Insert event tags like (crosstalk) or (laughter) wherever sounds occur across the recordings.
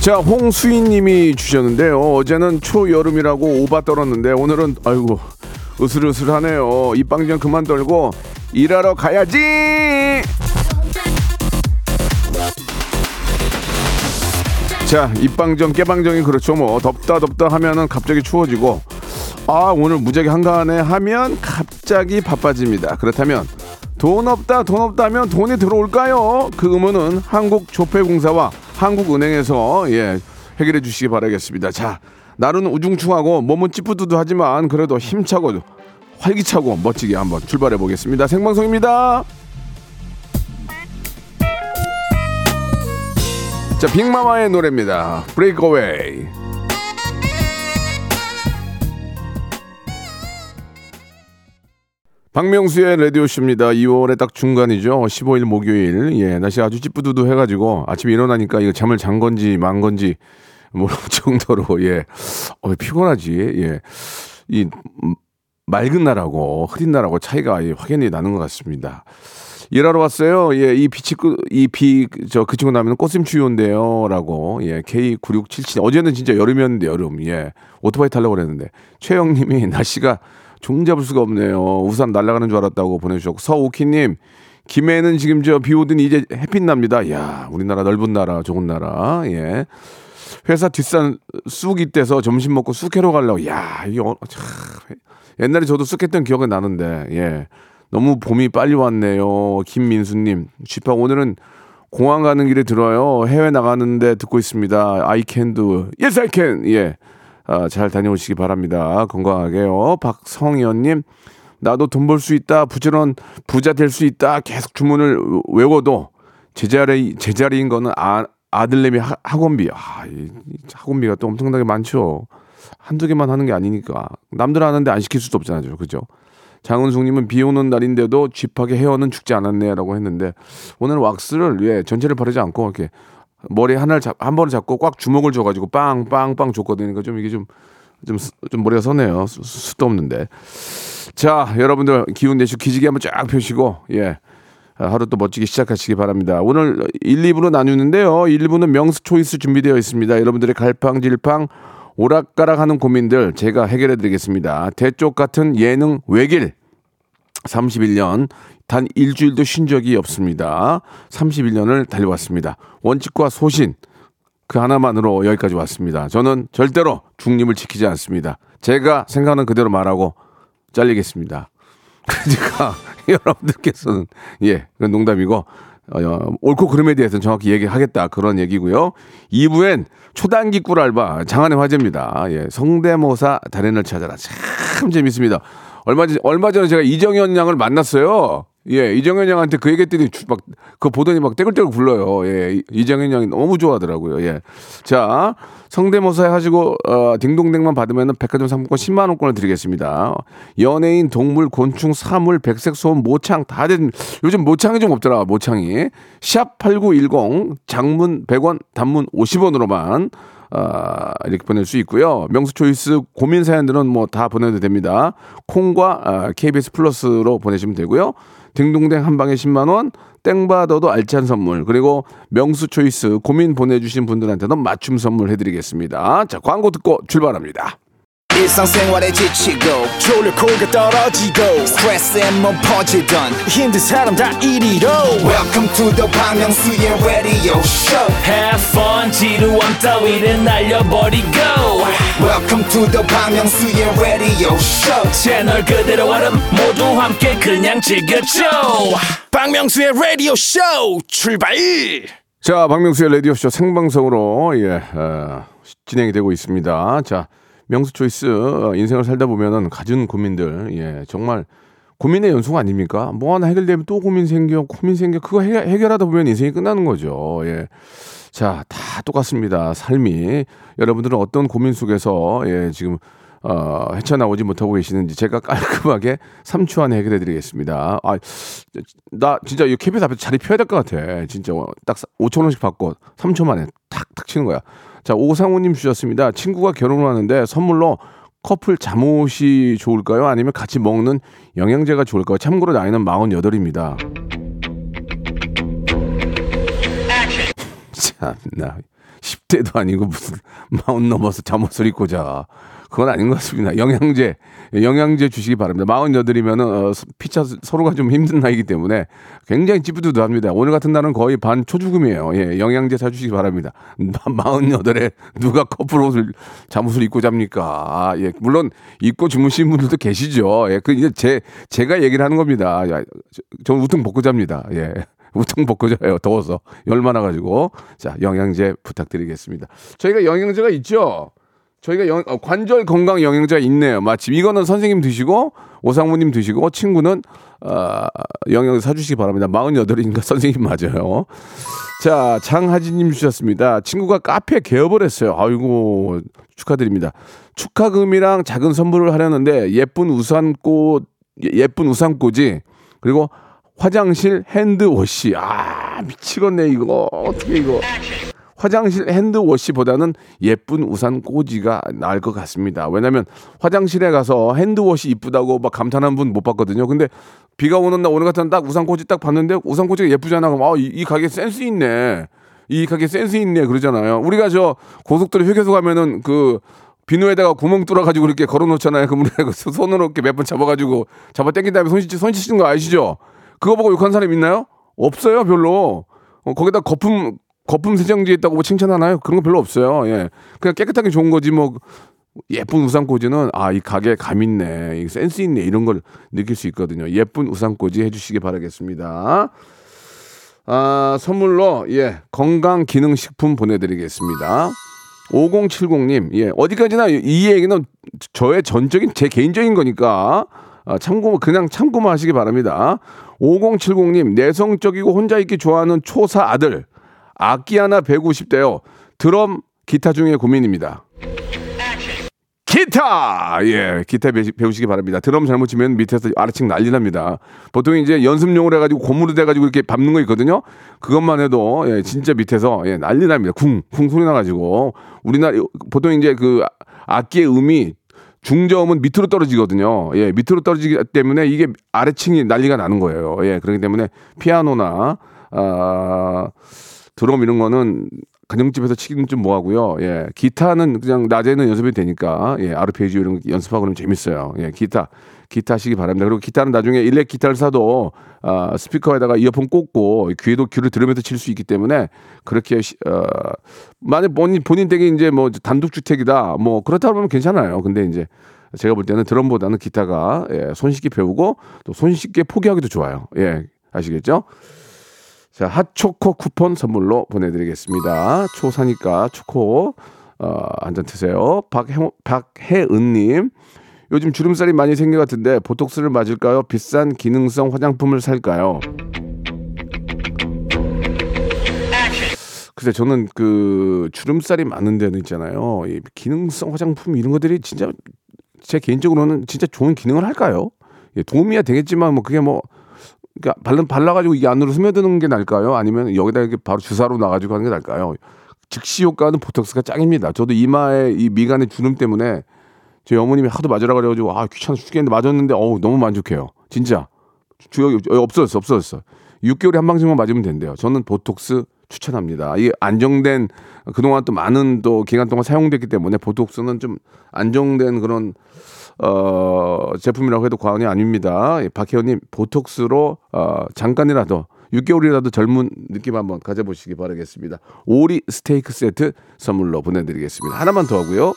자, 홍수인 님이 주셨는데요. 어제는 초여름이라고 오바 떨었는데 오늘은 아이고 으슬으슬하네요. 입방정 그만 떨고 일하러 가야지. 자, 입방정 깨방정이 그렇죠. 뭐 덥다 덥다 하면은 갑자기 추워지고 아 오늘 무지하게 한가하네 하면 갑자기 바빠집니다. 그렇다면 돈 없다 돈 없다 하면 돈이 들어올까요? 그 의문은 한국조폐공사와 한국은행에서 예 해결해 주시기 바라겠습니다. 자 날은 우중충하고 몸은 찌뿌드드하지만 그래도 힘차고 활기차고 멋지게 한번 출발해 보겠습니다. 생방송입니다. 자 빅마마의 노래입니다. 브레이크어웨이. 박명수의 라디오쇼입니다. 2월의 딱 중간이죠. 15일 목요일. 예, 날씨 아주 찌뿌두두 해가지고 아침에 일어나니까 이거 잠을 잔 건지 만 건지 모를 (laughs) 정도로, 예. 어, 피곤하지. 예. 이, 음, 맑은 날하고 흐린 날하고 차이가 예, 확연히 나는 것 같습니다. 일하러 왔어요. 예, 이 빛이 끄, 이 비, 저, 그치고 나면 꽃샘 추위온데요. 라고, 예, K9677. 어제는 진짜 여름이었는데, 여름. 예. 오토바이 타려고 그랬는데. 최영님이 날씨가 종잡을 수가 없네요. 우산 날아가는 줄 알았다고 보내주셨고 서오키님 김해는 지금 저 비 오더니 이제 햇빛 납니다. 야 우리나라 넓은 나라 좋은 나라 예 회사 뒷산 쑥 있대서 점심 먹고 쑥해로 가려고 야 어, 참 옛날에 저도 쑥했던 기억이 나는데 예 너무 봄이 빨리 왔네요. 김민수님 쥐파 오늘은 공항 가는 길에 들어요. 해외 나가는데 듣고 있습니다. I can do. Yes, I can. 예. 아, 잘 다녀오시기 바랍니다. 건강하게요. 박성현님, 나도 돈 벌 수 있다. 부지런 부자 될 수 있다. 계속 주문을 외워도 제자리 제자리인 거는 아, 아들내미 하, 학원비. 아, 이, 학원비가 또 엄청나게 많죠. 한두 개만 하는 게 아니니까. 남들 하는데 안 시킬 수도 없잖아요. 그죠? 장은숙님은 비 오는 날인데도 쥐파게 헤어는 죽지 않았네라고 했는데 오늘 왁스를 예 전체를 바르지 않고 이렇게 머리 하나를 잡, 한 번을 잡고 꽉 주먹을 줘가지고 빵빵빵 줬거든요. 그러니까 좀 이게 좀, 좀, 좀 머리가 서네요. 수, 수도 없는데. 자, 여러분들 기운 내시고 기지개 한번 쫙 펴시고, 예. 하루 또 멋지게 시작하시기 바랍니다. 오늘 1, 2부로 나누는데요. 1부는 명수 초이스 준비되어 있습니다. 여러분들의 갈팡질팡, 오락가락 하는 고민들 제가 해결해 드리겠습니다. 대쪽 같은 예능 외길. 31년 단 일주일도 쉰 적이 없습니다. 31년을 달려왔습니다. 원칙과 소신 그 하나만으로 여기까지 왔습니다. 저는 절대로 중립을 지키지 않습니다. 제가 생각하는 그대로 말하고 잘리겠습니다. (laughs) 그러니까 (laughs) 여러분들께서는 예, 그건 농담이고 어, 옳고 그름에 대해서는 정확히 얘기하겠다 그런 얘기고요. 2부엔 초단기 꿀알바 장안의 화제입니다. 예, 성대모사 달인을 찾아라 참 재밌습니다. 얼마 전 얼마 전에 제가 이정현 양을 만났어요. 예, 이정현 양한테 그 얘기했더니 막, 그 보더니 막 떼글떼글 굴러요. 예, 이정현 양이 너무 좋아하더라고요. 예. 자, 성대모사 하시고, 어, 딩동댕만 받으면 백화점 상품권 10만원권을 드리겠습니다. 연예인, 동물, 곤충, 사물, 백색 소음, 모창, 다 된, 요즘 모창이 좀 없더라, 모창이. 샵8910, 장문 100원, 단문 50원으로만, 아, 이렇게 보낼 수 있고요. 명수 초이스 고민 사연들은 뭐 다 보내도 됩니다. 콩과 아, KBS 플러스로 보내시면 되고요. 딩동댕 한 방에 10만 원, 땡받아도 알찬 선물, 그리고 명수 초이스 고민 보내주신 분들한테는 맞춤 선물 해드리겠습니다. 자, 광고 듣고 출발합니다. 일상생활에 지치고, 졸려 코가 떨어지고, 스트레스에 몸 퍼지던, 힘든 사람 다 이리로. welcome to the Bang Myung-soo's radio show Have fun 지루함 따위를 날려버리고 welcome to the Bang Myung-soo's radio show 채널 그대로 얼음 모두 함께 그냥 즐겨줘 박명수의 라디오 쇼 출발! 자, 박명수의 라디오 쇼 생방송으로 예 어, 진행이 되고 있습니다. 자, 명수 초이스 어, 인생을 살다 보면은 가진 고민들 예 정말 고민의 연속 아닙니까? 뭐 하나 해결되면 또 고민 생겨, 고민 생겨 그거 해, 해결하다 보면 인생이 끝나는 거죠. 예. 자, 다다 똑같습니다. 삶이 여러분들은 어떤 고민 속에서 예, 지금 어, 헤쳐나오지 못하고 계시는지 제가 깔끔하게 3초 안에 해결해 드리겠습니다. 아, 나 진짜 이 KBS 앞에 자리 펴야 될 것 같아. 진짜 딱 5천 원씩 받고 3초 만에 탁 탁 치는 거야. 자, 오상우님 주셨습니다. 친구가 결혼을 하는데 선물로 커플 잠옷이 좋을까요? 아니면 같이 먹는 영양제가 좋을까요? 참고로 나이는 48입니다. 참나 10대도 아니고 무슨 마흔 넘어서 잠옷을 입고 자. 그건 아닌 것 같습니다. 영양제, 영양제 주시기 바랍니다. 마흔 여덟이면은 어, 피차 서로가 좀 힘든 나이기 때문에 굉장히 찌뿌드드합니다. 오늘 같은 날은 거의 반 초죽음이에요. 예, 영양제 사주시기 바랍니다. 마흔 여덟에 누가 커플 옷을 잠옷을 입고 잡니까? 아, 예, 물론 입고 주무시는 분들도 계시죠. 예, 그 이제 제 제가 얘기를 하는 겁니다. 야, 저, 저는 우통 벗고 잡니다. 예. (laughs) 우통 벗고 자요. 더워서 열 많아가지고 자 영양제 부탁드리겠습니다. 저희가 영양제가 있죠. 저희가 영, 어, 관절 건강 영양제가 있네요. 마침 이거는 선생님 드시고 오상무님 드시고 친구는 어, 영양제 사주시기 바랍니다. 48인가 (laughs) 선생님 맞아요. 자 장하진님 주셨습니다. 친구가 카페 개업을 했어요. 아이고 축하드립니다. 축하금이랑 작은 선물을 하려는데 예쁜 우산꽃 예쁜 우산꽂이 그리고 화장실 핸드워시 아 미치겠네 이거 어떻게 이거 화장실 핸드워시보다는 예쁜 우산 꽂이가 나을 것 같습니다. 왜냐면 화장실에 가서 핸드워시 이쁘다고 막 감탄하는 분못 봤거든요. 근데 비가 오는 날 오늘 같은 날딱 우산 꽂이 딱 봤는데 우산 꽂이가 예쁘잖아. 그럼 아, 이, 이 가게 센스 있네. 이 가게 센스 있네 그러잖아요. 우리가 저 고속도로 휴게소 가면은 그 비누에다가 구멍 뚫어가지고 이렇게 걸어놓잖아요. 그럼 우리가 그 손으로 이렇게 몇 번 잡아가지고 잡아 당긴 다음에 손 씻, 손 씻는 거 아시죠? 그거 보고 욕한 사람 있나요? 없어요, 별로. 어, 거기다 거품 거품 세정제 있다고 뭐 칭찬하나요? 그런 거 별로 없어요. 예. 그냥 깨끗하게 좋은 거지 뭐 예쁜 우산꽂이는 아 이 가게 감 있네, 이 센스 있네 이런 걸 느낄 수 있거든요. 예쁜 우산꽂이 해주시기 바라겠습니다. 아 선물로 예 건강 기능 식품 보내드리겠습니다. 5070님 예 어디까지나 이 얘기는 저의 전적인 제 개인적인 거니까 아, 참고 그냥 참고만 하시기 바랍니다. 5070님 내성적이고 혼자 있기 좋아하는 초사 아들 악기 하나 배우고 싶대요. 드럼, 기타 중에 고민입니다. 기타! 예, 기타 배, 배우시기 바랍니다. 드럼 잘못 치면 밑에서 아래층 난리 납니다. 보통 이제 연습용으로 해가지고 고무로 돼가지고 이렇게 밟는 거 있거든요. 그것만 해도, 예, 진짜 밑에서, 예, 난리 납니다. 쿵, 쿵 소리 나가지고. 우리나라, 보통 이제 그 악기의 음이 중저음은 밑으로 떨어지거든요. 예, 밑으로 떨어지기 때문에 이게 아래층이 난리가 나는 거예요. 예, 그렇기 때문에 피아노나, 아, 드럼 이런 거는 가정집에서 치기는 좀 뭐하고요. 예, 기타는 그냥 낮에는 연습이 되니까 예, 아르페지오 이런 거 연습하고 그러면 재밌어요. 예, 기타 기타 하시기 바랍니다. 그리고 기타는 나중에 일렉 기타를 사도 아, 스피커에다가 이어폰 꽂고 귀에도 귀를 들으면서 칠 수 있기 때문에 그렇게 시, 어, 만약 본인 본인 댁이 이제 뭐 단독 주택이다 뭐 그렇다 그러면 괜찮아요. 근데 이제 제가 볼 때는 드럼보다는 기타가 예, 손쉽게 배우고 또 손쉽게 포기하기도 좋아요. 예, 아시겠죠? 자, 핫초코 쿠폰 선물로 보내드리겠습니다. 초사니까 초코 어, 한잔 드세요. 박해, 박혜은님. 요즘 주름살이 많이 생겨 같은데 보톡스를 맞을까요? 비싼 기능성 화장품을 살까요? 글쎄 저는 그 주름살이 많은 데는 있잖아요. 이 기능성 화장품 이런 것들이 진짜 제 개인적으로는 진짜 좋은 기능을 할까요? 예, 도움이야 되겠지만 뭐 그게 뭐 그러니까 발라 발라가지고 이 안으로 스며드는 게 나을까요? 아니면 여기다 이렇게 바로 주사로 나가지고 하는 게 나을까요? 즉시 효과는 보톡스가 짱입니다. 저도 이마에 이 미간의 주름 때문에 저희 어머님이 하도 맞으라 그래가지고 아 귀찮아 죽겠는데 맞았는데 어우 너무 만족해요. 진짜 주요 없어졌어 없어졌어. 6개월에 한 방씩만 맞으면 된대요. 저는 보톡스 추천합니다. 이게 안정된 그동안 또 많은 또 기간 동안 사용됐기 때문에 보톡스는 좀 안정된 그런 어, 제품이라고 해도 과언이 아닙니다. 예, 박혜원님 보톡스로 어, 잠깐이라도 6개월이라도 젊은 느낌 한번 가져보시기 바라겠습니다. 오리 스테이크 세트 선물로 보내드리겠습니다. 하나만 더 하고요.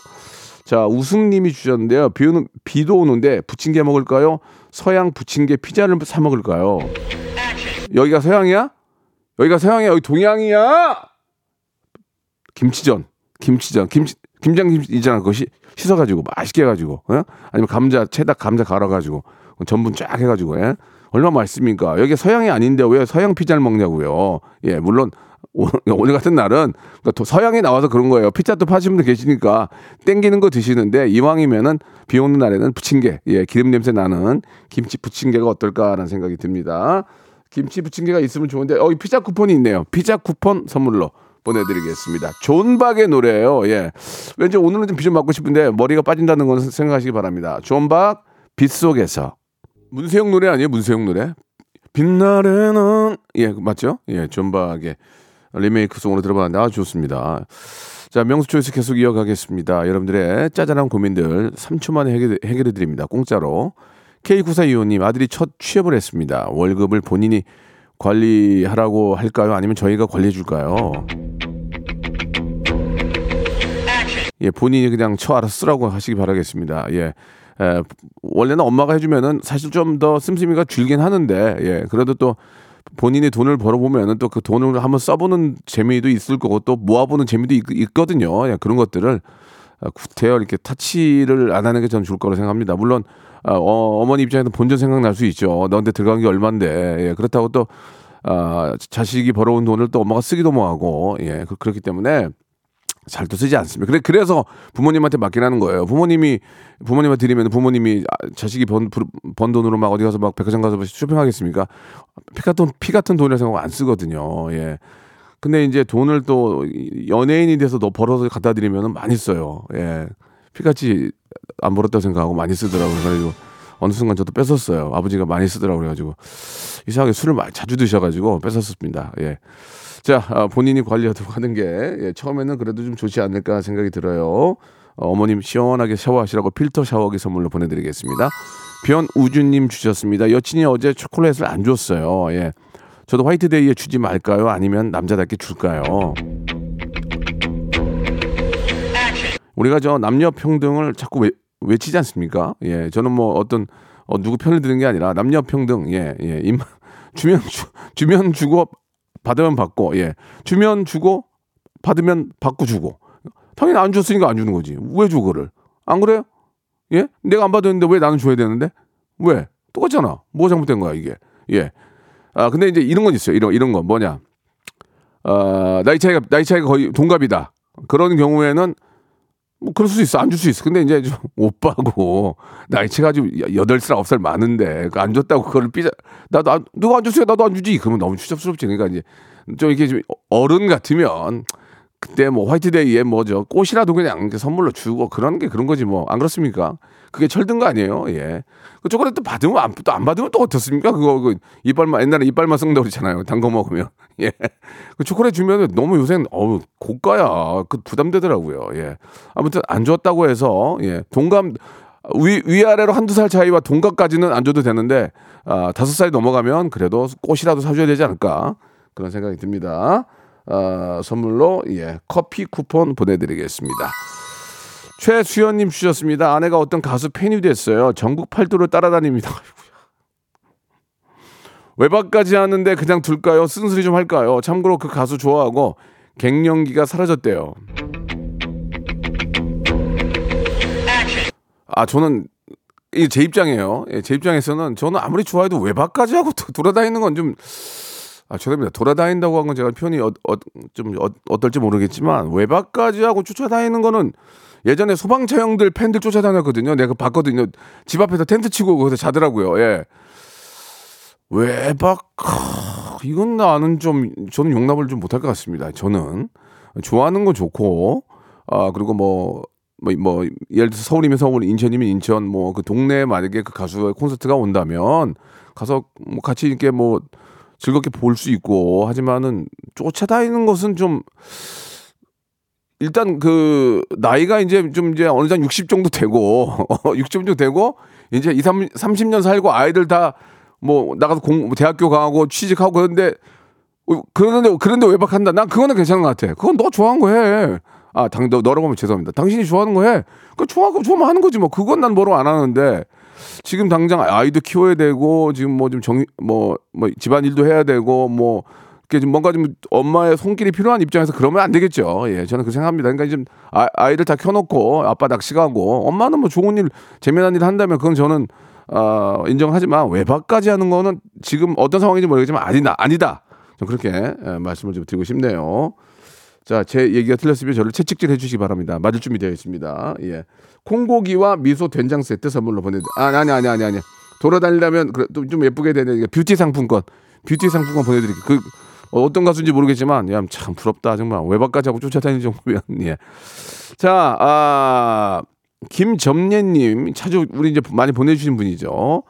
자, 우승님이 주셨는데요. 비 오는, 비도 오는데 부침개 먹을까요? 서양 부침개 피자를 사 먹을까요? 여기가 서양이야? 여기가 서양이야? 여기 동양이야? 김치전, 김치전, 김치, 김장김치 있잖아. 그것이 씻어가지고 맛있게 해가지고, 예? 아니면 감자, 체다 감자 갈아가지고 전분 쫙 해가지고, 예? 얼마나 맛있습니까? 여기 서양이 아닌데 왜 서양 피자를 먹냐고요. 예, 물론 오- (laughs) 오늘 같은 날은 서양에 나와서 그런 거예요. 피자도 파시는 분들 계시니까 땡기는 거 드시는데 이왕이면은 비 오는 날에는 부침개, 예, 기름 냄새 나는 김치 부침개가 어떨까라는 생각이 듭니다. 김치 부침개가 있으면 좋은데 어, 이 피자 쿠폰이 있네요. 피자 쿠폰 선물로 보내드리겠습니다. 존박의 노래예요. 예, 왠지 오늘은 좀 비 좀 맞고 싶은데 머리가 빠진다는 건 생각하시기 바랍니다. 존박 빗속에서 문세 형 노래 아니에요? 문세 형 노래? 빛나래는 예 맞죠? 예 존박의 리메이크 song으로 들어봤는데 아주 좋습니다. 자 명수 choice 계속 이어가겠습니다. 여러분들의 짜잘한 고민들 3초 만에 해결, 해결해 드립니다. 공짜로 K9425님 아들이 첫 취업을 했습니다. 월급을 본인이 관리하라고 할까요? 아니면 저희가 관리해 줄까요? 예, 본인이 그냥 쳐 알아서 쓰라고 하시기 바라겠습니다. 예. 에, 원래는 엄마가 해주면은 사실 좀 더 씀씀이가 줄긴 하는데, 예, 그래도 또 본인이 돈을 벌어보면은 또 그 돈을 한번 써보는 재미도 있을 거고 또 모아보는 재미도 있, 거든요 예, 그런 것들을 아, 구태여 이렇게 타치를 안 하는 게 저는 좋을 거라고 생각합니다. 물론 아, 어, 어머니 입장에서 본전 생각날 수 있죠. 너한테 들어간 게 얼만데 예, 그렇다고 또 아, 자식이 벌어온 돈을 또 엄마가 쓰기도 뭐하고 예, 그, 그렇기 때문에 잘 또 쓰지 않습니다. 그래, 그래서 부모님한테 맡기라는 거예요. 부모님이, 부모님한테 드리면 부모님이 아, 자식이 번, 부- 번 돈으로 막 어디 가서 막 백화점 가서 뭐 쇼핑하겠습니까? 피 같은, 피 같은 돈이라 생각 안 쓰거든요. 예. 근데 이제 돈을 또 연예인이 돼서 너 벌어서 갖다 드리면 많이 써요. 예. 피같이 안 벌었다고 생각하고 많이 쓰더라고요. 그래가지고 어느 순간 저도 뺏었어요. 아버지가 많이 쓰더라고요. 그래가지고 이상하게 술을 많이 자주 드셔가지고 뺏었습니다. 예. 자, 아, 본인이 관리하도록 하는 게 예, 처음에는 그래도 좀 좋지 않을까 생각이 들어요. 어, 머님 시원하게 샤워하시라고 필터 샤워기 선물로 보내드리겠습니다. 변우준님 주셨습니다. 여친이 어제 초콜릿을 안 줬어요. 예. 저도 화이트데이에 주지 말까요? 아니면 남자답게 줄까요? 우리가 저 남녀 평등을 자꾸 외, 외치지 않습니까? 예, 저는 뭐 어떤 어, 누구 편을 드는 게 아니라 남녀 평등, 예, 예, 임, (laughs) 주면 주, 주면 주고 받으면 받고, 예, 주면 주고 받으면 받고 주고. 당연히 안 줬으니까 안 주는 거지. 왜 줘 그를? 안 그래요? 예? 내가 안 받았는데 왜 나는 줘야 되는데? 왜? 똑같잖아. 뭐 잘못된 거야 이게? 예. 아 근데 이제 이런 건 있어요. 이런 이런 건 뭐냐? 아 나이 차이가 나이 차이가 거의 동갑이다. 그런 경우에는 뭐 그럴 수 있어. 안 줄 수 있어. 근데 이제 좀 (laughs) 오빠고 나이 차가 좀 여덟 살 아홉 살 많은데 그안 줬다고 그걸 삐져 나도 안, 누가 안 줬어요. 나도 안 주지. 그러면 너무 추잡스럽지. 그러니까 이제 좀 이렇게 좀 어른 같으면 그때 뭐 화이트데이에 뭐죠 꽃이라도 그냥 선물로 주고 그런 게 그런 거지 뭐 안 그렇습니까? 그게 철든 거 아니에요? 예. 그 초콜릿 또 받으면 안, 또 안 받으면 또 어떻습니까? 그거 그 이빨만 옛날에 이빨만 썩는다고 그러잖아요. 단 거 먹으면 (laughs) 예. 그 초콜릿 주면 너무 요새는 어우 고가야 그 부담되더라고요. 예. 아무튼 안 줬다고 해서 예 동감 위 위아래로 한두 살 차이와 동갑까지는 안 줘도 되는데 아 다섯 살이 넘어가면 그래도 꽃이라도 사줘야 되지 않을까 그런 생각이 듭니다. 아, 선물로 예 커피 쿠폰 보내드리겠습니다. 최수연님 주셨습니다. 아내가 어떤 가수 팬이 됐어요. 전국 팔도를 따라다닙니다. (laughs) 외박까지 하는데 그냥 둘까요? 쓴소리 좀 할까요? 참고로 그 가수 좋아하고 갱년기가 사라졌대요. 아 저는 이게 제 입장이에요. 예, 제 입장에서는 저는 아무리 좋아해도 외박까지 하고 도- 돌아다니는 건 좀 아, 죄송합니다. 돌아다닌다고 한 건 제가 표현이 어, 어, 좀 어, 어떨지 모르겠지만 외박까지 하고 쫓아다니는 거는 예전에 소방차 형들 팬들 쫓아다녔거든요. 내가 봤거든요. 집 앞에서 텐트 치고 거기서 자더라고요. 예. 외박 하, 이건 나는 좀 저는 용납을 좀 못할 것 같습니다. 저는 좋아하는 건 좋고 아 그리고 뭐 뭐, 뭐, 예를 들어서 서울이면 서울, 인천이면 인천, 뭐, 그 동네에 만약에 그 가수의 콘서트가 온다면, 가서 뭐 같이 이렇게 뭐, 즐겁게 볼 수 있고, 하지만은, 쫓아다니는 것은 좀, 일단 그, 나이가 이제 좀 이제 어느 정도 60 정도 되고, (laughs) 60 정도 되고, 이제 2, 3, 30년 살고 아이들 다 뭐, 나가서 공, 뭐 대학교 가고 취직하고 그런데, 어, 그런데, 그런데 외박한다. 난 그거는 괜찮은 것 같아. 그건 너 좋아하는 거 해. 아, 당, 너, 너라고 하면 죄송합니다. 당신이 좋아하는 거 해. 그 좋아하고 좋으면 하는 거지 뭐. 그건 난 뭐로 안 하는데. 지금 당장 아이도 키워야 되고, 지금 뭐 좀 정, 뭐, 뭐 집안 일도 해야 되고, 뭐, 이렇게 좀 뭔가 좀 엄마의 손길이 필요한 입장에서 그러면 안 되겠죠. 예, 저는 그 생각합니다. 그러니까 지금 아, 아이들 다 켜놓고 아빠 낚시 가고 엄마는 뭐 좋은 일, 재미난 일 한다면 그건 저는 어, 인정하지만 외박까지 하는 거는 지금 어떤 상황인지 모르겠지만 아니다, 아니다. 좀 그렇게 예, 말씀을 좀 드리고 싶네요. 자, 제 얘기가 틀렸으면 저를 채찍질 해주시기 바랍니다. 맞을 준비 되어 있습니다. 예. 콩고기와 미소 된장 세트 선물로 보내드. 아, 아니 아니 아니 아니. 돌아다니려면 그래, 또좀 예쁘게 되는 뷰티 상품권, 뷰티 상품권 보내드릴게요. 그 어, 어떤 가수인지 모르겠지만, 야, 참 부럽다 정말 외박까지 하고 쫓아다니는 정도면 (laughs) 예. 자, 아 김점례님 자주 우리 이제 많이 보내주신 분이죠.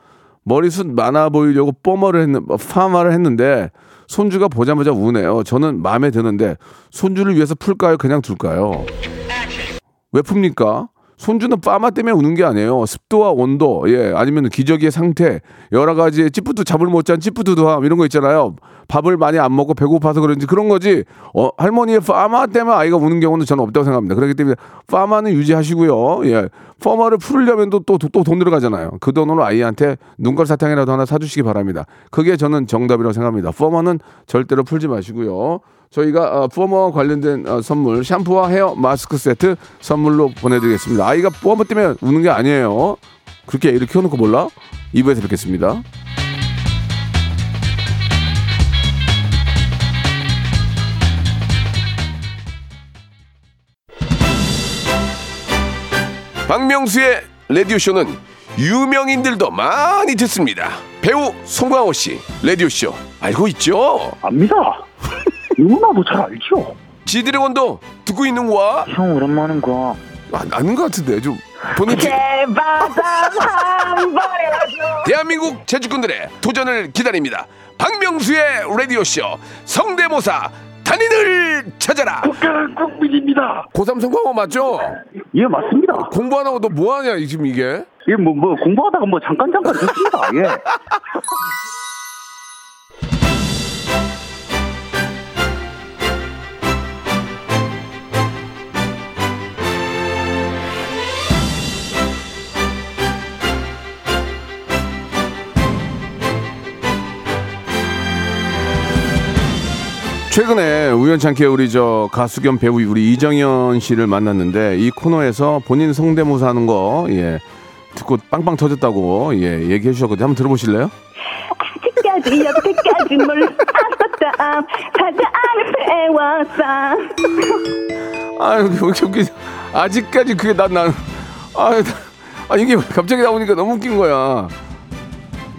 머리숱 많아 보이려고 뽀머를 했는 파마를 했는데 손주가 보자마자 우네요. 저는 마음에 드는데 손주를 위해서 풀까요? 그냥 둘까요? 왜 풉니까? 손주는 파마 때문에 우는 게 아니에요. 습도와 온도, 예, 아니면 기저귀의 상태, 여러 가지 찌푸드 잠을 못 잔 찌푸드도함 이런 거 있잖아요. 밥을 많이 안 먹고 배고파서 그런지 그런 거지. 어, 할머니의 파마 때문에 아이가 우는 경우는 저는 없다고 생각합니다. 그렇기 때문에 파마는 유지하시고요. 예, 파마를 풀려면 또또또 돈 들어가잖아요. 그 돈으로 아이한테 눈깔 사탕이라도 하나 사주시기 바랍니다. 그게 저는 정답이라고 생각합니다. 파마는 절대로 풀지 마시고요. 저희가 어, 푸어머 관련된 어, 선물 샴푸와 헤어 마스크 세트 선물로 보내드리겠습니다. 아이가 푸어머 때문에 우는 게 아니에요. 그렇게 애를 키워놓고 몰라? 2부에서 뵙겠습니다. 박명수의 라디오쇼는 유명인들도 많이 듣습니다. 배우 송강호 씨 라디오쇼 알고 있죠? 압니다. (laughs) 누구나도 잘 알죠. 지드래곤도 듣고 있는 거야? 형 오랜만인 거. 아, 나는 것 같은데 좀 보는 지 (laughs) 대한민국 제주꾼들의 도전을 기다립니다. 박명수의 라디오 쇼 성대모사 단인을 찾아라. 국가는 국민입니다. 고3 성공한 맞죠? 예 맞습니다. 공부 안 하고 너 뭐 하냐 지금 이게? 예 뭐뭐 공부하다가 뭐 잠깐 잠깐 듣습니다. 예. (laughs) 최근에 우연찮게 우리 저 가수 겸 배우 우리 이정현 씨를 만났는데 이 코너에서 본인 성대모사 하는 거 예. 듣고 빵빵 터졌다고 예, 얘기해 주셨거든요. 한번 들어보실래요? 아직까지 여태까지 몰랐었다 안을 배웠어 아유, 여기, 여기, 아직까지 그게 난, 난, 아, 아, 이게 갑자기 나오니까 너무 웃긴 거야.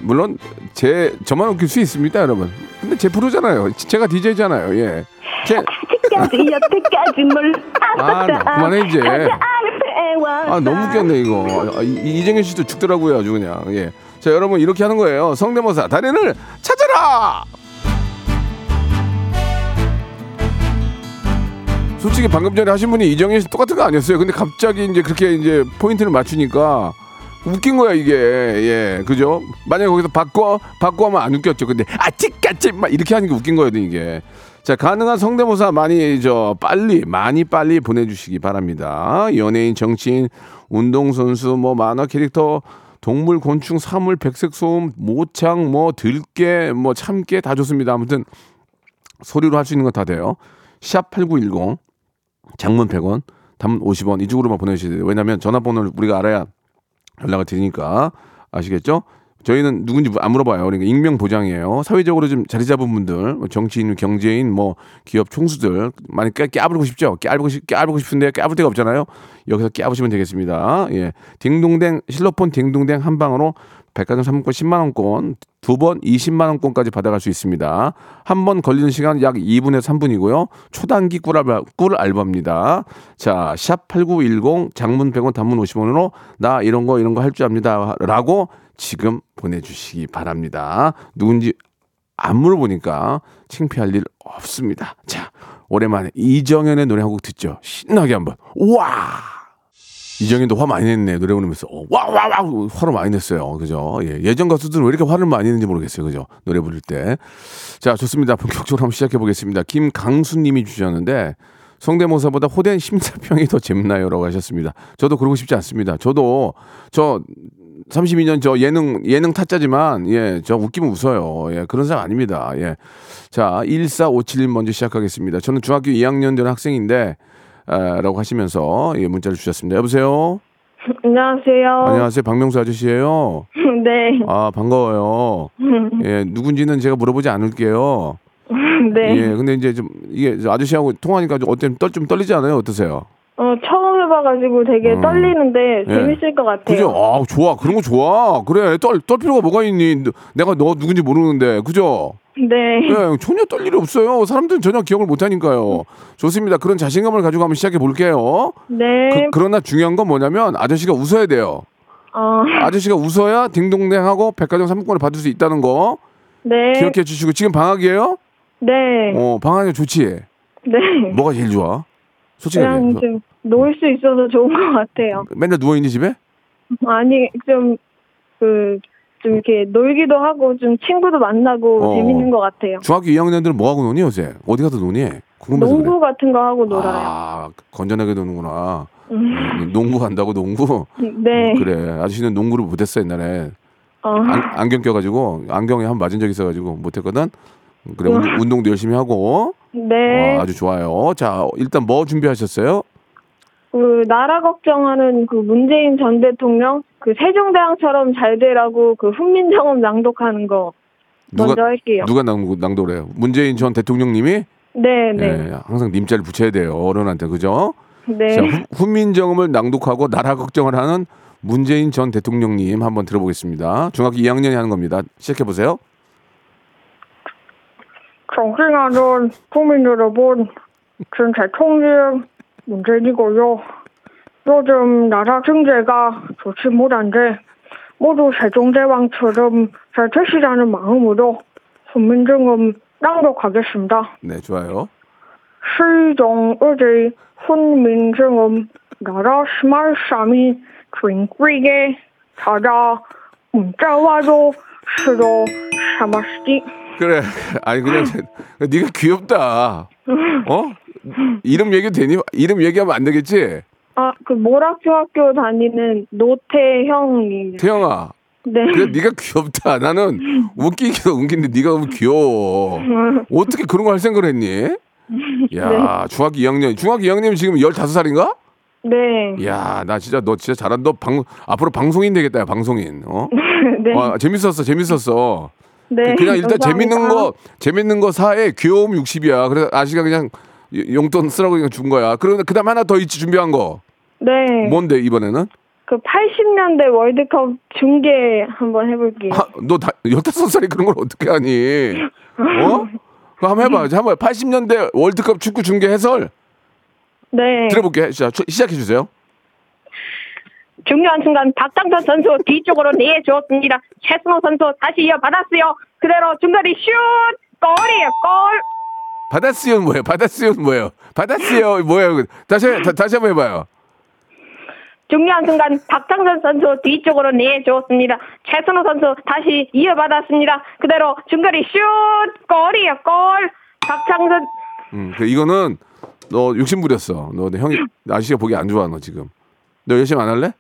물론, 제, 저만 웃길 수 있습니다, 여러분. 근데 제 프로잖아요. 제가 DJ잖아요, 예. 제, 여태까지 아, 나 몰랐었다 그만해, 이제. 아, 너무 웃겼네, 이거. 아, 이, 이정현 씨도 죽더라고요, 아주 그냥. 예. 자, 여러분, 이렇게 하는 거예요. 성대모사, 달인을 찾아라! 솔직히 방금 전에 하신 분이 이정현 씨 똑같은 거 아니었어요. 근데 갑자기 이제 그렇게 이제 포인트를 맞추니까 웃긴 거야, 이게. 예, 그죠? 만약에 거기서 바꿔, 바꿔 하면 안 웃겼죠. 근데 아직까지 막 이렇게 하는 게 웃긴 거거든, 이게. 자, 가능한 성대모사 많이, 저, 빨리, 많이 빨리 보내주시기 바랍니다. 연예인, 정치인, 운동선수, 뭐, 만화 캐릭터, 동물, 곤충, 사물, 백색 소음, 모창, 뭐, 들깨, 뭐, 참깨 다 좋습니다. 아무튼, 소리로 할 수 있는 거다 돼요. 샵 8910, 장문 100원, 단문 50원, 이쪽으로만 보내주셔야 돼요. 왜냐면 전화번호를 우리가 알아야 연락을 드리니까 아시겠죠? 저희는 누군지 안 물어봐요. 그러니까 익명 보장이에요. 사회적으로 좀 자리 잡은 분들, 뭐 정치인, 경제인, 뭐 기업 총수들 많이 깨, 깨부고 싶죠? 깨부고 싶, 깨부고 싶은데 깨볼 데가 없잖아요. 여기서 깨부시면 되겠습니다. 예, 딩동댕 실로폰 딩동댕 한 방으로 백화점 상품권 10만 원권, 두 번 20만 원권까지 받아갈 수 있습니다. 한 번 걸리는 시간 약 2분에서 3분이고요. 초단기 꿀알바, 꿀알바입니다. 자, 샵 8910 장문 100원 단문 50원으로 나 이런 거 이런 거 할 줄 압니다. 라고 지금 보내주시기 바랍니다. 누군지 안 물어보니까 창피할 일 없습니다. 자, 오랜만에 이정현의 노래 한 곡 듣죠. 신나게 한번. 우와! 이정현도 화 많이 냈네. 노래 부르면서. 어, 와와 와. 화를 많이 냈어요. 그죠? 예, 예전 가수들은 왜 이렇게 화를 많이 내는지 모르겠어요. 그죠? 노래 부를 때 자 좋습니다. 본격적으로 한번 시작해 보겠습니다. 김강수님이 주셨는데 성대모사보다 호된 심사평이 더 재밌나요라고 하셨습니다. 저도 그러고 싶지 않습니다. 저도 저 32년 저 예능 예능 타짜지만 예 저 웃기면 웃어요. 예 그런 사람 아닙니다. 예자 1457님 먼저 시작하겠습니다. 저는 중학교 2학년 된 학생인데 아, 라고 하시면서 예, 문자를 주셨습니다. 여보세요? 안녕하세요 안녕하세요. 박명수 아저씨예요. (laughs) 네 아, 반가워요. (laughs) 예, 누군지는 제가 물어보지 않을게요. (laughs) 네. 예, 근데 이제 좀 이게 저 아저씨하고 통화하니까 좀 어때 떨좀 떨리지 않아요? 어떠세요? 어, 처음 해봐가지고 되게 음. 떨리는데 예. 재밌을 것 같아요. 그죠? 아, 좋아. 그런 거 좋아. 그래. 떨, 떨 필요가 뭐가 있니? 너- 내가 너 누군지 모르는데. 그죠? 네. 예, 전혀 떨 일이 없어요. 사람들은 전혀 기억을 못 하니까요. 좋습니다. 그런 자신감을 가지고 한번 시작해 볼게요. 네. 그, 러나 중요한 건 뭐냐면 아저씨가 웃어야 돼요. 어, 아저씨가 웃어야 딩동댕하고 백화점 상품권을 받을 수 있다는 거 네. 기억해 주시고 지금 방학이에요? 네. 어, 방학이 좋지. 네. 뭐가 제일 좋아? 솔직하게. 그냥 좀 놀 수 있어서 좋은 것 같아요. 맨날 누워 있니 집에? 아니, 좀, 그, 좀 이렇게 놀기도 하고 좀 친구도 만나고 어. 재밌는 것 같아요. 중학교 2학년들은 뭐 하고 노니 요새? 어디 가서 노니? 궁금해서 농구 그래. 같은 거 하고 놀아요. 아, 건전하게 노는구나. 음, 농구 간다고 농구? 네. 그래. 아저씨는 농구를 못했어 옛날에. 어, 안, 안경 껴가지고 안경에 한번 맞은 적 있어가지고 못했거든. 그래 우와. 운- 운동도 열심히 하고 네. 어, 아주 좋아요. 자 일단 뭐 준비하셨어요? 그 나라 걱정하는 그 문재인 전 대통령 그 세종대왕처럼 잘 되라고 그 훈민정음 낭독하는 거 먼저 할게요. 누가 낭독, 낭독을 해요? 문재인 전 대통령님이 네, 네, 예, 항상 님자를 붙여야 돼요 어른한테 그죠? 네. 자 후- 훈민정음을 낭독하고 나라 걱정을 하는 문재인 전 대통령님 한번 들어보겠습니다. 중학교 2학년이 하는 겁니다. 시작해 보세요. 존경하는 국민 여러분, 전 대통령 문재인이고요. 요즘 나라 경제가 좋지 못한데 모두 세종대왕처럼 잘 되시라는 마음으로 훈민정음 낭독하겠습니다. 네 좋아요. 시종의제 훈민정음 나라 13이 중국에 찾아 문자와도 시로 삼았으니 그래. (laughs) 아니 그냥 네가 귀엽다. 어? 이름 얘기 되니? 이름 얘기하면 안 되겠지? 아, 그 모락중학교 다니는 노태형입니다. 태영아. 네. 그래 네가 귀엽다. 나는 웃기기도 웃긴데 네가 너무 귀여워. 어떻게 그런 거 할 생각을 했니? 야, 중학교 2학년. 중학교 2학년이면 지금 15살인가? 네. 야, 나 진짜 너 진짜 잘한다. 너 방, 앞으로 방송인 되겠다. 야, 방송인. 어? (laughs) 네. 와, 재밌었어. 재밌었어. 네. 그냥 일단 감사합니다. 재밌는 거 재밌는 거 사에 귀여움 60이야. 그래서 아시가 그냥 용돈 쓰라고 그냥 준 거야. 그러면 그다음 하나 더 있지 준비한 거. 네. 뭔데 이번에는? 그 80년대 월드컵 중계 한번 해볼게요. 아, 너 다, 15살이 그런 걸 어떻게 하니? 어? 그거 한번 해봐. 자, 한번 80년대 월드컵 축구 중계 해설 네. 들어볼게. 자, 초- 시작해 주세요. 중요한 순간 박장선 선수 뒤쪽으로 내줬습니다. 최승호 선수 다시 이어받았어요. 그대로 중거리 슛! 골이에요, 골! 바다스요 뭐예요? 바다스요 뭐예요? 바다스요 뭐예요? 다시 다, 다시 한번 해봐요. 중요한 순간 박장선 선수 뒤쪽으로 내줬습니다. 최승호 선수 다시 이어받았습니다. 그대로 중거리 슛! 골이에요, 골! 박장선 음, 그 이거는 너 욕심 부렸어. 너내 형이 아저씨가 보기 안 좋아 너 지금. 너 열심히 안 할래?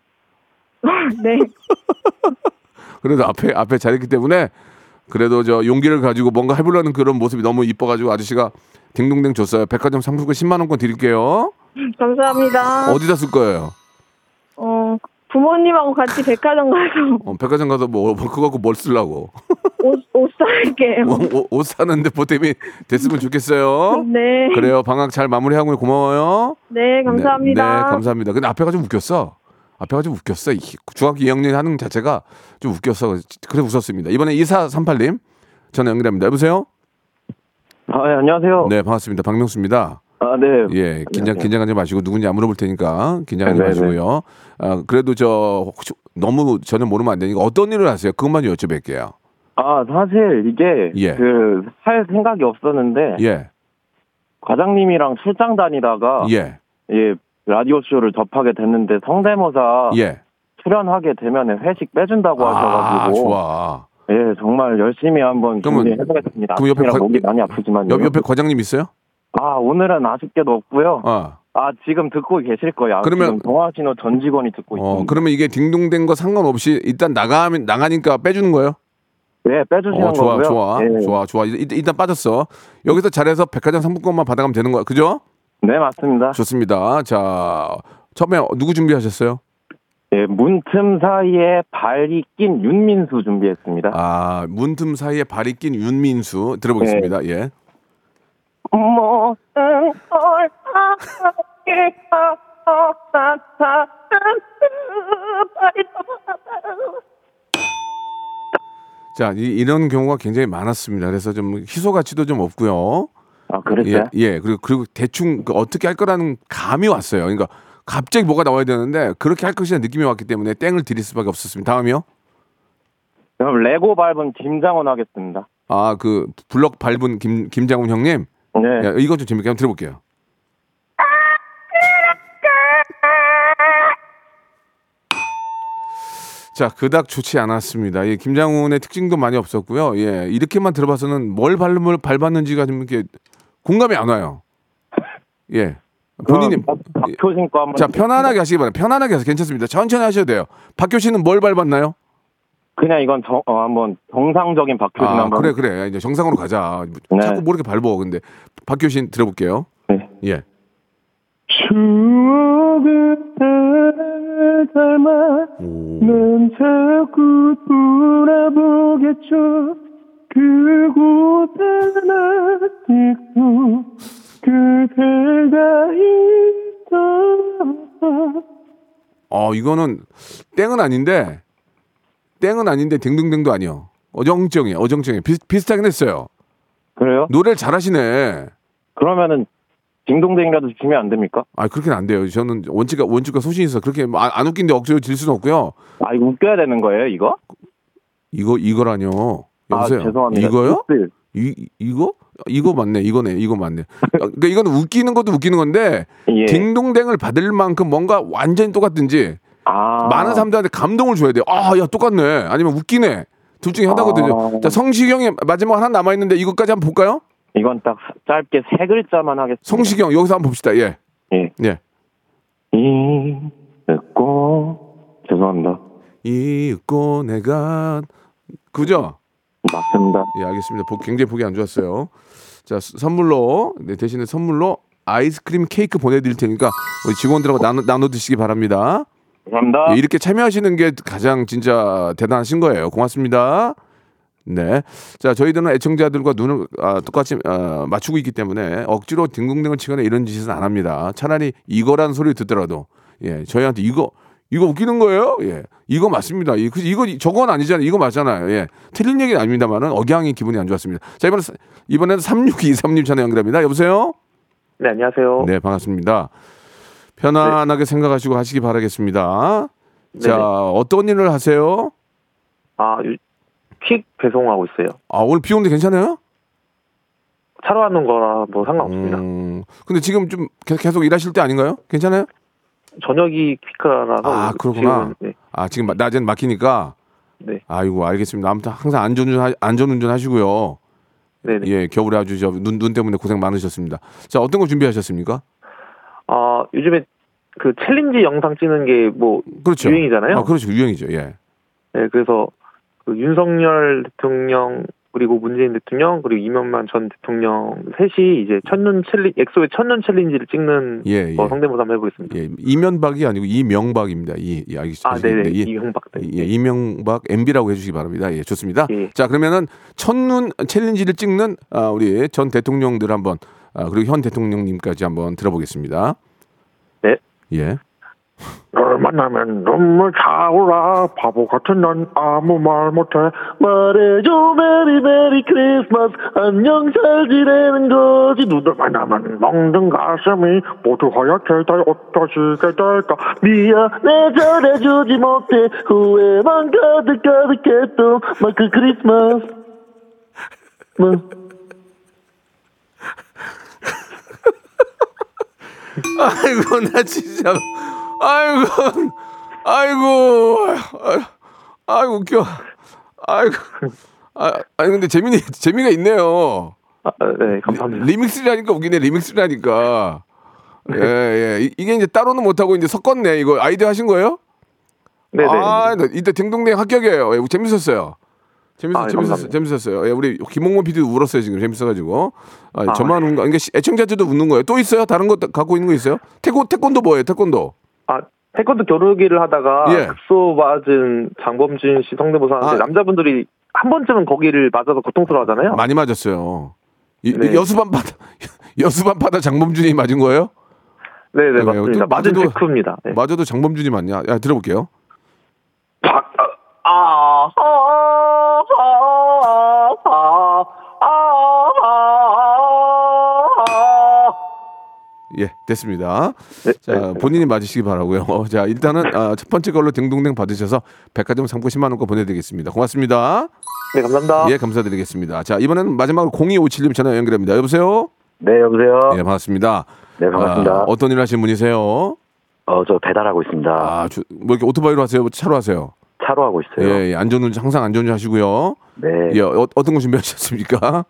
(laughs) 네. (laughs) 그래도 앞에 앞에 잘했기 때문에 그래도 저 용기를 가지고 뭔가 해보려는 그런 모습이 너무 이뻐가지고 아저씨가 딩동댕 줬어요. 백화점 상품권 10만 원권 드릴게요. 감사합니다. 어디다 쓸 거예요? 어, 부모님하고 같이 백화점 가서 어, 백화점 가서 뭐, 뭐 그거 갖고 뭘 쓰려고? 옷, 옷 살게요. 옷, 옷- 옷 사는데 보탬이 됐으면 좋겠어요. 네. 그래요. 방학 잘 마무리하고 고마워요. 네, 감사합니다. 네, 네, 감사합니다. 근데 앞에가 좀 웃겼어. 앞에가 좀 웃겼어. 이 중학교 2학년 하는 자체가 좀 웃겼어. 그래 웃었습니다. 이번에 2438님 전화 연결합니다. 여보세요? 아, 예, 안녕하세요. 네, 반갑습니다. 박명수입니다. 아, 네. 예, 긴장 긴장하지 마시고 누군지 안 물어볼 테니까 긴장하지 네, 네, 마시고요. 아, 그래도 저 혹시 너무 전혀 모르면 안 되니까 어떤 일을 하세요? 그것만 여쭤볼게요. 아, 사실 이게 예. 그 할 생각이 없었는데 예, 과장님이랑 출장 다니다가 예, 예, 라디오 쇼를 접하게 됐는데 성대모사 예. 출연하게 되면 회식 빼준다고 아, 하셔가지고 좋아. 예, 정말 열심히 한번 준비해보겠습니다. 그럼 옆에 과- 목이 많이 아프지만요. 옆, 옆에 과장님 있어요? 아, 오늘은 아쉽게도 없고요. 아, 아, 지금 듣고 계실. 아, 그러면- 동아신호 전 직원이 듣고 어, 있습니다. 그러면 이게 딩동댕 거 상관없이 일단 나가면 나가니까 빼주는 거예요? 네, 빼주시는 어, 좋아, 거고요. 좋아, 예. 좋아, 좋아. 일- 일단 빠졌어. 여기서 잘해서 백화점 상품권만 받아가면 되는 거야, 그죠? 네, 맞습니다. 좋습니다. 자, 처음에 누구 준비하셨어요? 예, 문틈 사이에 발이 낀 윤민수 준비했습니다. 아, 문틈 사이에 발이 낀 윤민수 들어보겠습니다. 예. 모든 걸 함께 하다 자, 이, 이런 경우가 굉장히 많았습니다. 그래서 좀 희소 가치도 좀 없고요. 아 예, 그랬어요? 예. 그리고 그리고 대충 그 어떻게 할 거라는 감이 왔어요. 그러니까 갑자기 뭐가 나와야 되는데 그렇게 할 것이라는 느낌이 왔기 때문에 땡을 드릴 수밖에 없었습니다. 다음이요. 그럼 레고 밟은 김장훈 하겠습니다. 아, 그 블럭 밟은 김 김장훈 형님. 네. 야, 이거 좀 재밌게 한번 들어볼게요. 자, 그닥 좋지 않았습니다. 이 김장훈의 특징도 많이 없었고요. 예, 이렇게만 들어봐서는 뭘 밟을 밟았는지가 좀 이렇게 공감이 안 와요. 예, 본인이 박- 박효신 거 한번 자 편안하게 하시기 바랍니다. 편안하게 해서 괜찮습니다. 천천히 하셔도 돼요. 박효 씨는 뭘 밟았나요? 그냥 이건 정, 어, 한번 정상적인 박효신 아, 한번 그래 그래 이제 정상으로 가자. 네. 자꾸 뭐 이렇게 밟어. 근데 박효 씨 들어볼게요. 네. 예. 추억을 닮아 오. 난 자꾸 돌아보겠죠 그곳엔 아직도 그대가 있어 어 이거는 땡은 아닌데 땡은 아닌데 딩동댕도 아니요. 어정쩡해 어정쩡해 비슷 비슷하긴 했어요. 그래요? 노래를 잘하시네. 그러면은 딩동댕이라도 주면 안 됩니까? 아 그렇게는 안 돼요. 저는 원칙과 원칙과 소신이 있어. 그렇게 안, 안 웃긴데 억지로 질 수는 없고요. 아 이거 웃겨야 되는 거예요 이거? 이거 이거라뇨. 여보세요. 아 죄송합니다 이거요? 네. 이 이거 이거 맞네. 이거네. 이거 맞네. 아, 그러니까 이거는 웃기는 것도 웃기는 건데 예. 딩동댕을 받을 만큼 뭔가 완전히 똑같든지 아 많은 사람들한테 감동을 줘야 돼요. 아, 야 똑같네. 아니면 웃기네. 둘 중에 하나거든요. 아. 자, 성시경이 마지막 하나 남아 있는데 이것까지 한번 볼까요? 이건 딱 짧게 세 글자만 하겠습니다 성시경 여기서 한번 봅시다. 예. 예. 예. 잊고 죄송합니다 잊고 내가 그죠? 맞습니다 예, 알겠습니다. 보- 굉장히 보기 안 좋았어요. 자, 스- 선물로 네, 대신에 선물로 아이스크림 케이크 보내드릴 테니까 우리 직원들하고 나눠, 나눠 드시기 바랍니다. 감사합니다 예, 이렇게 참여하시는 게 가장 진짜 대단하신 거예요. 고맙습니다. 네. 자, 저희들은 애청자들과 눈을 아, 똑같이 아, 맞추고 있기 때문에 억지로 딩동댕을 치거나 이런 짓은 안 합니다. 차라리 이거라는 소리 듣더라도 예, 저희한테 이거 이거 웃기는 거예요? 예. 이거 맞습니다. 이- 그- 이거 저건 아니잖아요. 이거 맞잖아요. 예. 틀린 얘기는 아닙니다만은 억양이 기분이 안 좋았습니다. 자, 이번에 이번에는 3623님 전화 연결합니다. 여보세요? 네, 안녕하세요. 네, 반갑습니다. 편안하게 생각하시고 하시기 바라겠습니다. 자, 네네. 어떤 일을 하세요? 아, 유- 퀵 배송하고 있어요. 아, 오늘 비 오는데 괜찮아요? 차로 하는 거라 뭐 상관없습니다. 음, 근데 지금 좀 계- 계속 일하실 때 아닌가요? 괜찮아요? 저녁이 퀵라서 아, 그렇구나. 지금, 네, 아, 지금 마- 낮엔 막히니까. 네, 아이고, 알겠습니다. 아무튼 항상 안전운전, 하- 안전운전 하시고요. 네, 네. 예, 겨울에 아주 저 눈, 눈 때문에 고생 많으셨습니다. 자, 어떤 거 준비하셨습니까? 아, 요즘에 그 challenge 영상 찍는 게 뭐 그렇죠. 유행이잖아요. 아, 그렇죠. 유행이죠. 예. 네, 그래서 그 윤석열 대통령 그리고 문재인 대통령 그리고 이명박 전 대통령 셋이 이제 첫눈 challen- 엑소의 첫눈 challenge를 찍는 예, 예. 거 성대모사 한번 해보겠습니다. 예, 이면박이 아니고 이명박입니다. 이, 예, 알겠, 아, 네네. 예. 이형박. 네. 예, 이명박 MB라고 해주시기 바랍니다. 예, 좋습니다. 예. 자, 그러면은 첫눈 challenge를 찍는 아, 우리 전 대통령들 한번 아, 그리고 현 대통령님까지 한번 들어보겠습니다. 네. 예. 널 만나면 눈물 차올라. 바보 같은 난 아무 말 못해. 말해줘 Merry Merry Christmas 안녕 잘 지내는 거지. 눈이 오면 멍든 가슴이 모두 하얗게 다 잊혀지게 될까? 미안해 잘해주지 못해. 후회만 가득 가득했던 마크 크리스마스. 뭐. 아이고, 나 진짜. 아이고, 아이고, 아이고, 웃겨. 아이고. 아, 아니 근데 재미 재미가 있네요. 아, 네, 감사합니다. 리믹스를 하니까 웃기네. 리믹스를 하니까. 예, 예. 이- 이게 이제 따로는 못 하고 이제 섞었네. 이거 아이디어 하신 거예요? 네, 네. 아, 나 이때 딩동댕 합격이에요. 예, 재밌었어요. 재밌었, 아, 예, 재밌었어요. 재밌었어요. 예, 우리 김홍원 PD도 울었어요 지금 재밌어가지고. 아, 아, 저만 웃는 거. 그러니까 시- 애청자들도 웃는 거예요. 또 있어요? 다른 거 갖고 있는 거 있어요? 태권 태권도 뭐예요? 태권도. 아, 태권도 겨루기를 하다가 예. 급소 맞은 장범준 씨 성대모사하는데 아. 남자분들이 한 번쯤은 거기를 맞아서 고통스러워하잖아요. 많이 맞았어요. 이, 네. 여수반 받 여수반 파다 장범준이 맞은 거예요? 네, 네, 네, 맞습니다. 또 맞은 맞아도- 체크입니다. 네. 맞아도 장범준이 맞냐? 야, 들어볼게요. 아, 예, 됐습니다. 네, 자, 네. 본인이 맞으시기 바라고요. 자, 일단은 아, 첫 번째 걸로 딩동댕 받으셔서 백화점 상품 10만 원권 보내드리겠습니다. 고맙습니다. 네, 감사합니다. 예, 감사드리겠습니다. 자, 이번에는 마지막으로 0257님 전화 연결합니다. 여보세요? 네, 여보세요? 예, 반갑습니다. 네, 반갑습니다. 아, 어떤 일 하시는 분이세요? 어, 저 배달하고 있습니다. 아, 주- 뭐 이렇게 오토바이로 하세요? 차로 하세요? 차로 하고 있어요. 예, 예, 안전운전 항상 안전운전 하시고요. 네. 예, 어, 어떤 거 준비하셨습니까?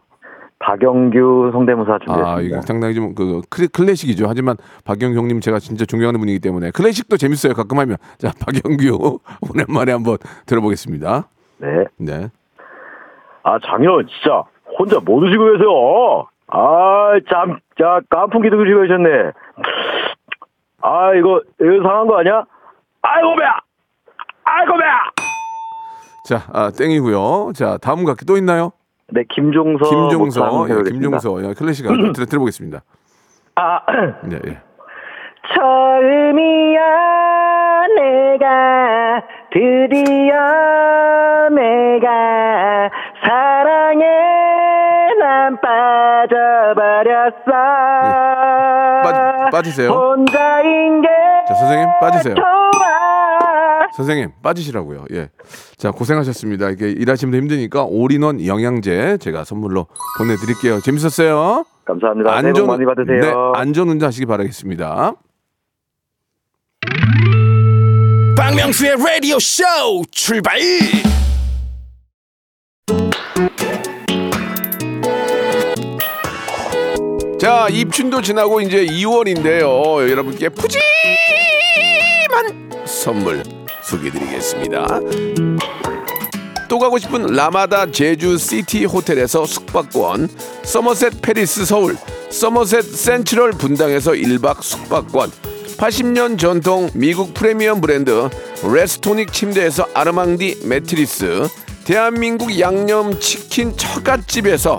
박영규 성대모사 준비했습니다. 아, 이거 상당히 좀 그 클래식이죠. 하지만 박영규 형님 제가 진짜 존경하는 분이기 때문에 클래식도 재밌어요. 가끔 하면. 자, (laughs) 박영규 오랜만에 한번 들어보겠습니다. 네. 네. 아, 장현, 진짜, 혼자 뭐 드시고 계세요? 아, 참, 자, 깐풍기 드시고 계셨네. 아, 이거, 이거 상한 거 아니야? 아이고, 배야! 아이고, 배야! 자, 아, 땡이고요. 자, 다음 각기 또 있나요? 네, 김종서. 김종서, 예. 김종서, 예, 클래식 한번 들어 들어보겠습니다. 아, (clears throat) 네, 예. 처음이야 내가 드디어 내가 사랑에 난 빠져버렸어 빠- 빠지세요. 혼자인 게 자, 선생님 빠지세요. 좋아 선생님 빠지시라고요. 예. 자, 고생하셨습니다. 이게 일하시면 힘드니까 올인원 영양제 제가 선물로 보내드릴게요. 재밌었어요. 감사합니다 새해 복 많이 받으세요 네, 안전 운전 하시기 바라겠습니다. 박명수의 라디오 쇼 출발 자, 입춘도 지나고 이제 2월인데요. 여러분께 푸짐한 선물 소개드리겠습니다. 또 가고 싶은 라마다 제주 시티 호텔에서 숙박권, 서머셋 팰리스 서울, 서머셋 센트럴 분당에서 1박 숙박권, 80년 전통 미국 프리미엄 브랜드 레스토닉 침대에서 아르망디 매트리스, 대한민국 양념치킨 처갓집에서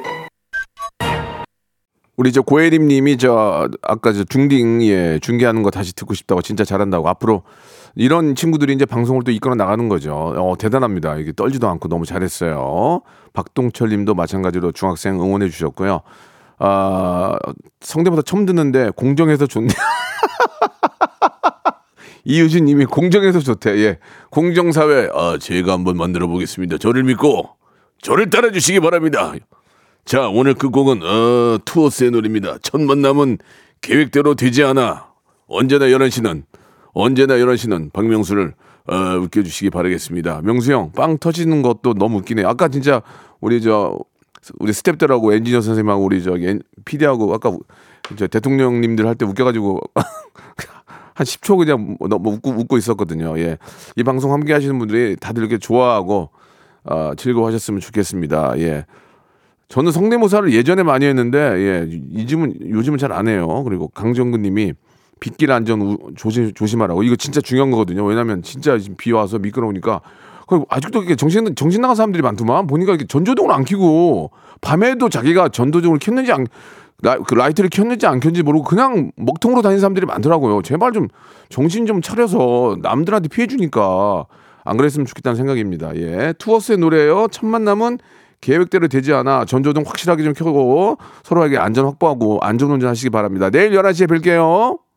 우리 저 고혜림 님이 저 아까 저 중딩 예 중계하는 거 다시 듣고 싶다고 진짜 잘한다고 앞으로 이런 친구들이 이제 방송을 또 이끌어 나가는 거죠. 어, 대단합니다. 이게 떨지도 않고 너무 잘했어요. 박동철 님도 마찬가지로 중학생 응원해 주셨고요. 아 성대모사 처음 듣는데 공정해서 좋네. (laughs) 이유진 님이 공정해서 좋대. 예, 공정사회. 아 제가 한번 만들어 보겠습니다. 저를 믿고 저를 따라 주시기 바랍니다. 자, 오늘 그 곡은 어, 투어스의 노래입니다. 첫 만남은 계획대로 되지 않아. 언제나 11시는 언제나 11시는 박명수를 어, 웃겨주시기 바라겠습니다. 명수 형, 빵 터지는 것도 너무 웃기네. 아까 진짜 우리 저 우리 스탭들하고 엔지니어 선생님하고 우리 저기 PD하고 아까 저 대통령님들 할 때 웃겨가지고 (laughs) 한 10초 그냥 뭐 너무 웃고, 웃고 있었거든요. 예. 이 방송 함께 하시는 분들이 다들 이렇게 좋아하고 어, 즐거워하셨으면 좋겠습니다. 예. 저는 성대모사를 예전에 많이 했는데 예, 요즘은 요즘은 잘 안 해요. 그리고 강정근 님이 빗길 안전 우- 조심 조심하라고 이거 진짜 중요한 거거든요. 왜냐면 진짜 지금 비 와서 미끄러우니까 그 아직도 이렇게 정신 정신 나간 사람들이 많더만 보니까 이렇게 전조등을 안 켜고 밤에도 자기가 전조등을 켰는지 안 라, 그 라이트를 켰는지 안 켰는지 모르고 그냥 먹통으로 다니는 사람들이 많더라고요. 제발 좀 정신 좀 차려서 남들한테 피해 주니까 안 그랬으면 좋겠다는 생각입니다. 예. 투어스의 노래예요. 첫 만남은 계획대로 되지 않아 전조등 확실하게 좀 켜고 서로에게 안전 확보하고 안전 운전하시기 바랍니다. 내일 11시에 뵐게요.